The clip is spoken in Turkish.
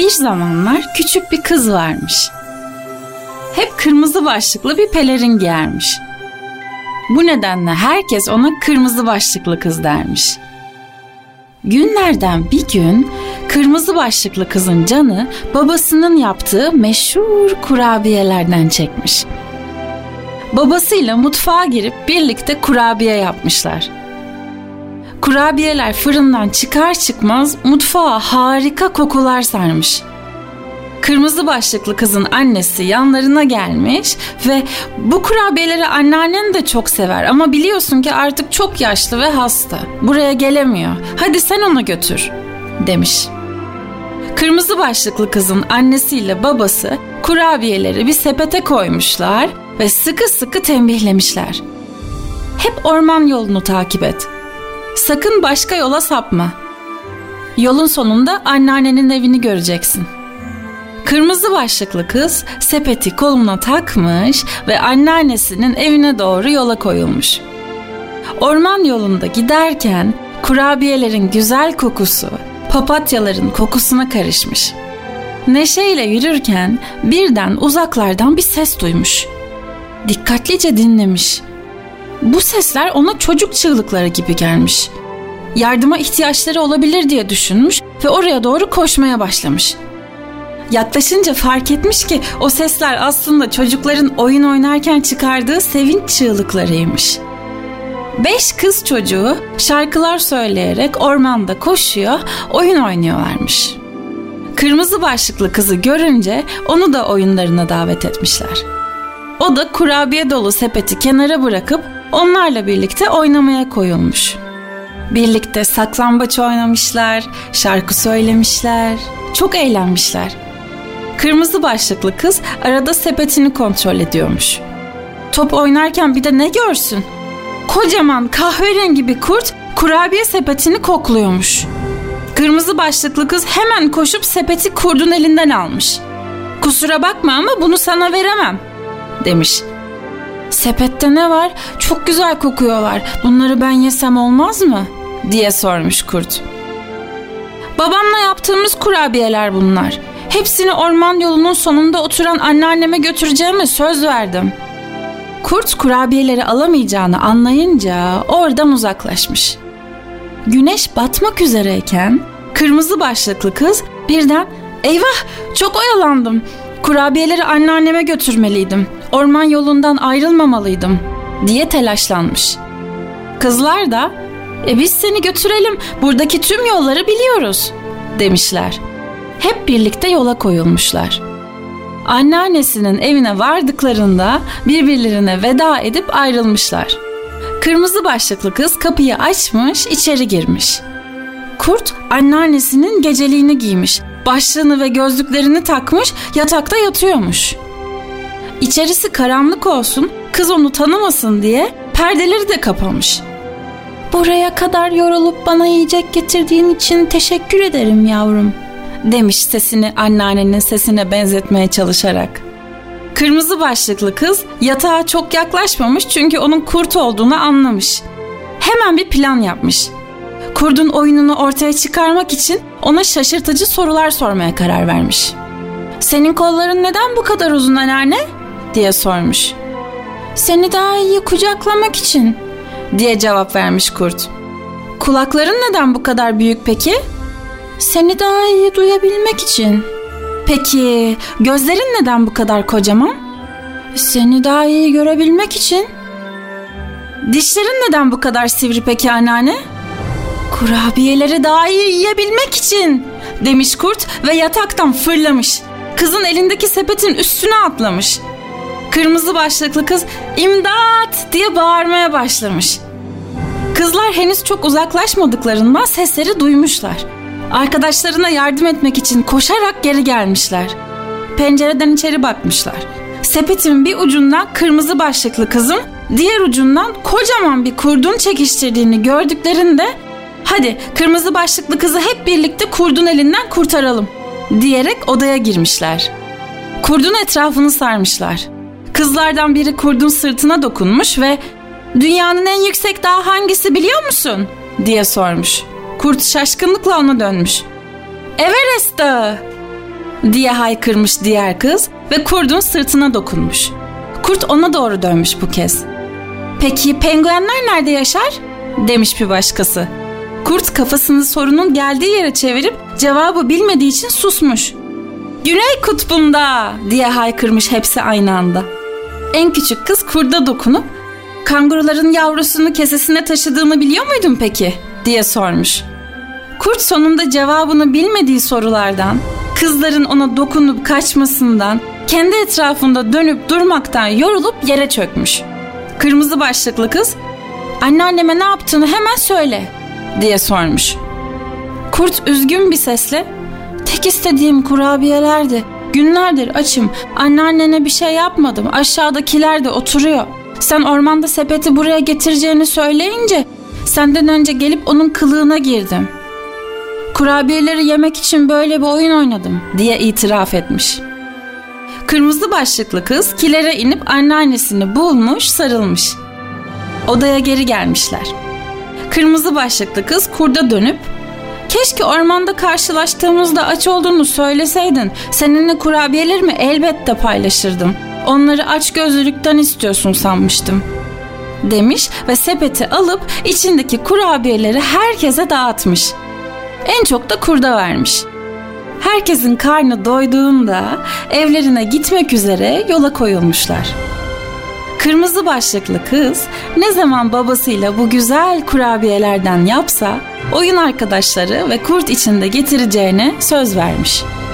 Bir zamanlar küçük bir kız varmış. Hep kırmızı başlıklı bir pelerin giyermiş. Bu nedenle herkes ona kırmızı başlıklı kız dermiş. Günlerden bir gün kırmızı başlıklı kızın canı babasının yaptığı meşhur kurabiyelerden çekmiş. Babasıyla mutfağa girip birlikte kurabiye yapmışlar. Kurabiyeler fırından çıkar çıkmaz mutfağa harika kokular sarmış. Kırmızı başlıklı kızın annesi yanlarına gelmiş ve bu kurabiyeleri anneannen de çok sever ama biliyorsun ki artık çok yaşlı ve hasta. Buraya gelemiyor. Hadi sen onu götür." demiş. Kırmızı başlıklı kızın annesiyle babası kurabiyeleri bir sepete koymuşlar ve sıkı sıkı tembihlemişler. Hep orman yolunu takip et. Sakın başka yola sapma. Yolun sonunda anneannenin evini göreceksin. Kırmızı başlıklı kız sepeti koluna takmış ve anneannesinin evine doğru yola koyulmuş. Orman yolunda giderken kurabiyelerin güzel kokusu papatyaların kokusuna karışmış. Neşeyle yürürken birden uzaklardan bir ses duymuş. Dikkatlice dinlemiş. Bu sesler ona çocuk çığlıkları gibi gelmiş. Yardıma ihtiyaçları olabilir diye düşünmüş ve oraya doğru koşmaya başlamış. Yaklaşınca fark etmiş ki o sesler aslında çocukların oyun oynarken çıkardığı sevinç çığlıklarıymış. Beş kız çocuğu şarkılar söyleyerek ormanda koşuyor, oyun oynuyorlarmış. Kırmızı başlıklı kızı görünce onu da oyunlarına davet etmişler. O da kurabiye dolu sepeti kenara bırakıp onlarla birlikte oynamaya koyulmuş. Birlikte saklambaç oynamışlar, şarkı söylemişler, çok eğlenmişler. Kırmızı başlıklı kız arada sepetini kontrol ediyormuş. Top oynarken bir de ne görsün? Kocaman kahverengi bir kurt kurabiye sepetini kokluyormuş. Kırmızı başlıklı kız hemen koşup sepeti kurdun elinden almış. Kusura bakma ama bunu sana veremem demiş. Sepette ne var? Çok güzel kokuyorlar. Bunları ben yesem olmaz mı? diye sormuş kurt. Babamla yaptığımız kurabiyeler bunlar. Hepsini orman yolunun sonunda oturan anneanneme götüreceğime söz verdim. Kurt kurabiyeleri alamayacağını anlayınca oradan uzaklaşmış. Güneş batmak üzereyken kırmızı başlıklı kız birden "Eyvah, çok oyalandım. Kurabiyeleri anneanneme götürmeliydim. Orman yolundan ayrılmamalıydım." diye telaşlanmış. Kızlar da "E biz seni götürelim. Buradaki tüm yolları biliyoruz." demişler hep birlikte yola koyulmuşlar. Anneannesinin evine vardıklarında birbirlerine veda edip ayrılmışlar. Kırmızı başlıklı kız kapıyı açmış, içeri girmiş. Kurt anneannesinin geceliğini giymiş, başlığını ve gözlüklerini takmış, yatakta yatıyormuş. İçerisi karanlık olsun, kız onu tanımasın diye perdeleri de kapamış. Buraya kadar yorulup bana yiyecek getirdiğin için teşekkür ederim yavrum.'' demiş sesini anneannenin sesine benzetmeye çalışarak. Kırmızı başlıklı kız yatağa çok yaklaşmamış çünkü onun kurt olduğunu anlamış. Hemen bir plan yapmış. Kurdun oyununu ortaya çıkarmak için ona şaşırtıcı sorular sormaya karar vermiş. "Senin kolların neden bu kadar uzun anneanne?" Diye sormuş. "Seni daha iyi kucaklamak için." diye cevap vermiş kurt. "Kulakların neden bu kadar büyük peki?" Seni daha iyi duyabilmek için. Peki gözlerin neden bu kadar kocaman? Seni daha iyi görebilmek için. Dişlerin neden bu kadar sivri peki anneanne? Kurabiyeleri daha iyi yiyebilmek için demiş kurt ve yataktan fırlamış. Kızın elindeki sepetin üstüne atlamış. Kırmızı başlıklı kız imdat diye bağırmaya başlamış. Kızlar henüz çok uzaklaşmadıklarından sesleri duymuşlar. Arkadaşlarına yardım etmek için koşarak geri gelmişler. Pencereden içeri bakmışlar. Sepetin bir ucundan kırmızı başlıklı kızın, diğer ucundan kocaman bir kurdun çekiştirdiğini gördüklerinde hadi kırmızı başlıklı kızı hep birlikte kurdun elinden kurtaralım diyerek odaya girmişler. Kurdun etrafını sarmışlar. Kızlardan biri kurdun sırtına dokunmuş ve dünyanın en yüksek dağı hangisi biliyor musun diye sormuş. Kurt şaşkınlıkla ona dönmüş. Everest Dağı diye haykırmış diğer kız ve kurdun sırtına dokunmuş. Kurt ona doğru dönmüş bu kez. Peki penguenler nerede yaşar? demiş bir başkası. Kurt kafasını sorunun geldiği yere çevirip cevabı bilmediği için susmuş. Güney kutbunda diye haykırmış hepsi aynı anda. En küçük kız kurda dokunup kanguruların yavrusunu kesesine taşıdığını biliyor muydun peki diye sormuş. Kurt sonunda cevabını bilmediği sorulardan, kızların ona dokunup kaçmasından, kendi etrafında dönüp durmaktan yorulup yere çökmüş. Kırmızı başlıklı kız, anneanneme ne yaptığını hemen söyle diye sormuş. Kurt üzgün bir sesle, tek istediğim kurabiyelerdi. Günlerdir açım, anneannene bir şey yapmadım, aşağıdakiler de oturuyor. Sen ormanda sepeti buraya getireceğini söyleyince, senden önce gelip onun kılığına girdim.'' Kurabiyeleri yemek için böyle bir oyun oynadım diye itiraf etmiş. Kırmızı başlıklı kız kilere inip anneannesini bulmuş, sarılmış. Odaya geri gelmişler. Kırmızı başlıklı kız kurda dönüp Keşke ormanda karşılaştığımızda aç olduğunu söyleseydin. Seninle kurabiyelerimi elbette paylaşırdım. Onları aç gözlülükten istiyorsun sanmıştım. Demiş ve sepeti alıp içindeki kurabiyeleri herkese dağıtmış. En çok da kurda vermiş. Herkesin karnı doyduğunda evlerine gitmek üzere yola koyulmuşlar. Kırmızı başlıklı kız ne zaman babasıyla bu güzel kurabiyelerden yapsa oyun arkadaşları ve kurt içinde getireceğine söz vermiş.''